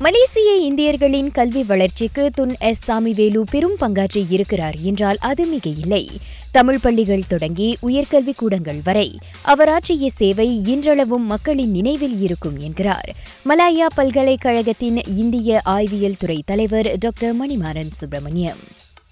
மலேசிய இந்தியர்களின் கல்வி வளர்ச்சிக்கு துன் எஸ் சாமிவேலு பெரும் பங்காற்றி இருக்கிறார் என்றால் அது மிக இல்லை தமிழ் பள்ளிகள் தொடங்கி உயர்கல்வி கூடங்கள் வரை அவர் ஆற்றிய சேவை இன்றளவும் மக்களின் நினைவில் இருக்கும் என்கிறார். மலாயா பல்கலைக்கழகத்தின் இந்திய ஆய்வியல் துறை தலைவர் டாக்டர் மணிமாறன் சுப்பிரமணியம்.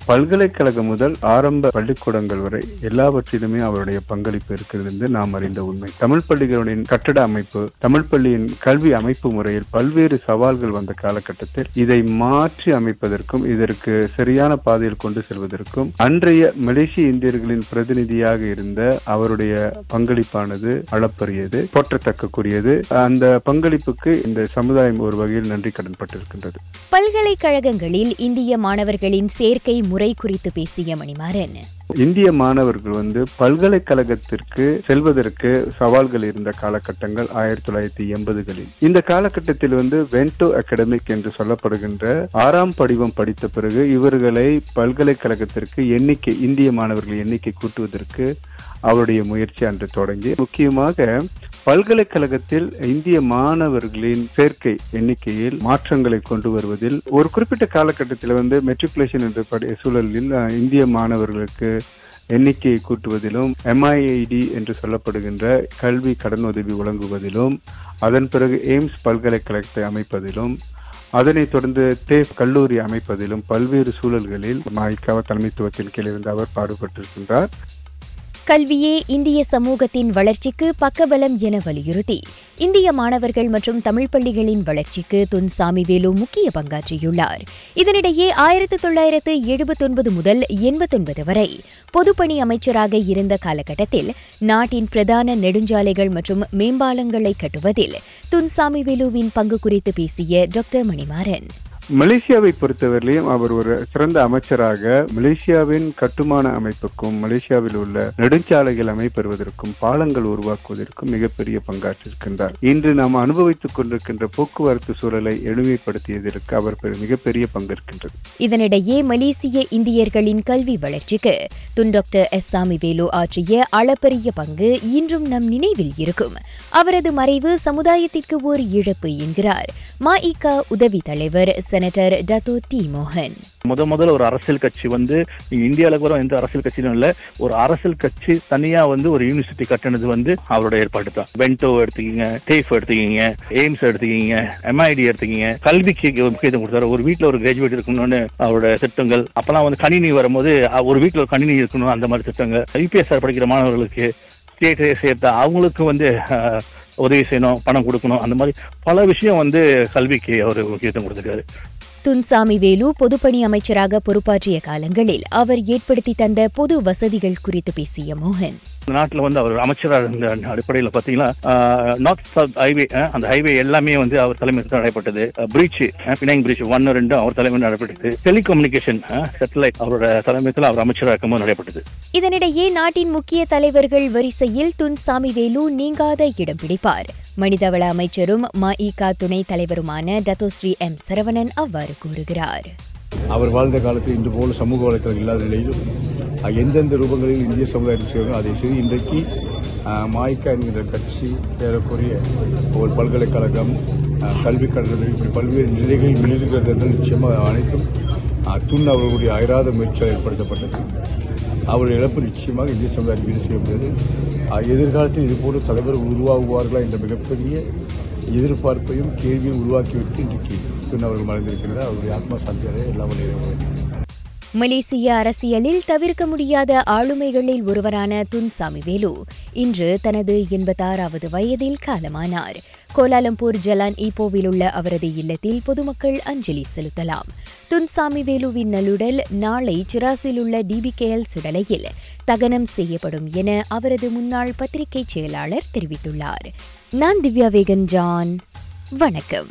பல்கலைக்கழகம் முதல் ஆரம்ப பள்ளிக்கூடங்கள் வரை எல்லாவற்றிலுமே அவருடைய பங்களிப்பு இருக்கிறது என்று நாம் அறிந்த உண்மை. தமிழ் பள்ளிகளின் கட்டட அமைப்பு தமிழ் பள்ளியின் கல்வி அமைப்பு முறையில் பல்வேறு சவால்கள் வந்த காலகட்டத்தில் இதை மாற்றி அமைப்பதற்கும் இதற்கு சரியான பாதையில் கொண்டு செல்வதற்கும் அன்றைய மலேசிய இந்தியர்களின் பிரதிநிதியாக இருந்த அவருடைய பங்களிப்பானது அளப்பரியது போற்றத்தக்கக்கூடியது. அந்த பங்களிப்புக்கு இந்த சமுதாயம் ஒரு வகையில் நன்றி கடன்பட்டிருக்கின்றது. பல்கலைக்கழகங்களில் இந்திய மாணவர்களின் சேர்க்கை முறை குறித்து பேசிய மணிமாறன். இந்திய மாணவர்கள் வந்து பல்கலைக்கழகத்திற்கு செல்வதற்கு சவால்கள் இருந்த காலகட்டங்கள் ஆயிரத்தி தொள்ளாயிரத்தி எண்பதுகளில். இந்த காலகட்டத்தில் வந்து வென்டோ அகாடமிக் என்று சொல்லப்படுகின்ற ஆறாம் படிவம் படித்த பிறகு இவர்களை பல்கலைக்கழகத்திற்கு எண்ணிக்கை இந்திய மாணவர்கள் எண்ணிக்கை கூட்டுவதற்கு அவருடைய முயற்சி அன்று தொடங்கி. முக்கியமாக பல்கலைக்கழகத்தில் இந்திய மாணவர்களின் சேர்க்கை எண்ணிக்கையில் மாற்றங்களை கொண்டு வருவதில் ஒரு குறிப்பிட்ட காலகட்டத்தில் வந்து மெட்ரிகுலேஷன் என்ற சூழலில் இந்திய மாணவர்களுக்கு எண்ணிக்கையை கூட்டுவதிலும் எம்ஐஐடி என்று சொல்லப்படுகின்ற கல்வி கடன் உதவி வழங்குவதிலும் அதன் பிறகு எய்ம்ஸ் பல்கலைக்கழகத்தை அமைப்பதிலும் அதனைத் தொடர்ந்து தேவ் கல்லூரி அமைப்பதிலும் பல்வேறு சூழல்களில் மாய்க்காவ தலைமைத்துவத்தின் கீழ் இருந்து அவர் பாடுபட்டிருக்கின்றார். கல்வியே இந்திய சமூகத்தின் வளர்ச்சிக்கு பக்கபலம் என வலியுறுத்தி இந்திய மாணவர்கள் மற்றும் தமிழ் பள்ளிகளின் வளர்ச்சிக்கு துன் சாமிவேலு முக்கிய பங்காற்றியுள்ளார். இதனிடையே ஆயிரத்து தொள்ளாயிரத்து எழுபத்தொன்பது முதல் எண்பத்தொன்பது வரை பொதுப்பணி அமைச்சராக இருந்த காலகட்டத்தில் நாட்டின் பிரதான நெடுஞ்சாலைகள் மற்றும் மேம்பாலங்களை கட்டுவதில் துன் சாமிவேலுவின் பங்கு குறித்து பேசிய டாக்டர் மணிமாறன். மலேசியாவை பொறுத்தவரையிலையும் அவர் ஒரு சிறந்த அமைச்சராக மலேசியாவின் கட்டுமான அமைப்புக்கும் மலேசியாவில் உள்ள நெடுஞ்சாலைகள் அமைப்பெறுவதற்கும் பாலங்கள் உருவாக்குவதற்கும் மிகப்பெரிய பங்காற்றிருக்கின்றார். இன்று நாம் அனுபவித்துக் கொண்டிருக்கின்ற போக்குவரத்து சூழலை எளிமைப்படுத்தியதற்கு அவர் மிகப்பெரிய பங்கிருக்கின்றது. இதனிடையே மலேசிய இந்தியர்களின் கல்வி வளர்ச்சிக்கு துன் டாக்டர் எஸ் சாமி வேலு ஆற்றிய அளப்பரிய பங்கு இன்றும் நம் நினைவில் இருக்கும். அவரது மறைவு சமுதாயத்திற்கு ஒரு இழப்பு என்கிறார். மா உதவி தலைவர் செனட்டர் டத்தோ டி மோகன் முத முதல்ல ஒரு அரசியல் கட்சி வந்து இந்தியாவில் கூட எந்த அரசியல் கட்சியிலும் இல்லை. ஒரு அரசியல் கட்சி தனியா வந்து ஒரு யூனிவர்சிட்டி கட்டினது வந்து அவரோட ஏற்பாடு தான். பென்டோ எடுத்துக்கிங்க டேஃப் எடுத்துக்கிங்க எய்ம்ஸ் எடுத்துக்கிங்க எம்ஐடி எடுத்துக்கிங்க. கல்விக்கு முக்கியத்துவம் கொடுத்தாரு. ஒரு வீட்டில் ஒரு கிராஜுவேட் இருக்கணும்னு அவரோட திட்டங்கள். அப்பெல்லாம் வந்து கணினி வரும்போது ஒரு வீட்டில் ஒரு கணினி இருக்கணும் அந்த மாதிரி திட்டங்கள். யூபிஎஸ்ஆர் படிக்கிற மாணவர்களுக்கு ஸ்டேட் சேர்த்தா அவங்களுக்கு வந்து உதவி செய்யணும் பணம் கொடுக்கணும் அந்த மாதிரி பல விஷயம் வந்து கல்விக்கு அவர் முக்கியத்துவம் கொடுத்துருக்காரு. துன்சாமி வேலு பொதுப்பணி அமைச்சராக பொறுப்பாற்றிய காலங்களில் அவர் ஏற்படுத்தி தந்த பொது வசதிகள் குறித்து பேசிய மோகன். நாட்டில் வந்து அவர் அமைச்சராக இருந்த அடிப்படையில் பார்த்தீங்கன்னா நார்த் சவுத் ஹைவே அந்த ஹைவே எல்லாமே வந்து அவர் தலைமையில் நடைபெற்றது. பிரீச் பினாங் பிரீச் ஒன்னு ரெண்டு அவர் தலைமையில் நடைபெற்றது. டெலிகம்யூனிகேஷன் சேட்டலைட் அவரோட தலைமையில் அவர் அமைச்சராக இருக்கும்போது நடைபெற்றது. இதனிடையே நாட்டின் முக்கிய தலைவர்கள் வரிசையில் துன் சாமிவேலு நீங்காத இடம் பிடிப்பார். மனிதவள அமைச்சரும் மஇகா துணைத் தலைவருமான டத்தோஸ்ரீ எம் சரவணன் அவ்வாறு கூறுகிறார். அவர் வாழ்ந்த காலத்தில் இன்று போல சமூக வலைத்தளம் இல்லாத நிலையிலும் எந்தெந்த ரூபங்களில் இந்திய சமுதாயத்தில் செய்யணும் அதை செய்து இன்றைக்கு மாய்க்கா என்கிற கட்சி ஏறக்குறைய ஒரு பல்கலைக்கழகம் கல்விக் கழகம் இப்படி பல்வேறு நிலைகளில் மிளிர்கிறது நிச்சயமாக அனைத்தும் துண் அவர்களுடைய அயராத முயற்சியால் ஏற்படுத்தப்பட்டது. அவருடைய இழப்பு நிச்சயமாக இந்திய சமுதாயம் மீது செய்யப்படுகிறது. எதிர்காலத்தில் இதுபோன்ற தலைவர்கள் உருவாகுவார்களா என்ற மிகப்பெரிய எதிர்பார்ப்பையும் கேள்வியும் உருவாக்கிவிட்டு இன்றைக்கு துன் அவர்கள் அவருடைய ஆத்மா சாந்தியாக எல்லாம் மலேசிய அரசியலில் தவிர்க்க முடியாத ஆளுமைகளில் ஒருவரான துன்சாமி வேலு இன்று தனது எண்பத்தாறாவது வயதில் காலமானார். கோலாலம்பூர் ஜலான் ஈப்போவில் உள்ள அவரது இல்லத்தில் பொதுமக்கள் அஞ்சலி செலுத்தலாம். துன்சாமி வேலுவின் நல்லுடல் நாளை சிராசில் உள்ள டிபிகேஎல் சுடலையில் தகனம் செய்யப்படும் என அவரது முன்னாள் பத்திரிகை செயலாளர் தெரிவித்துள்ளார். நான் திவ்யா வேகன் ஜான். வணக்கம்.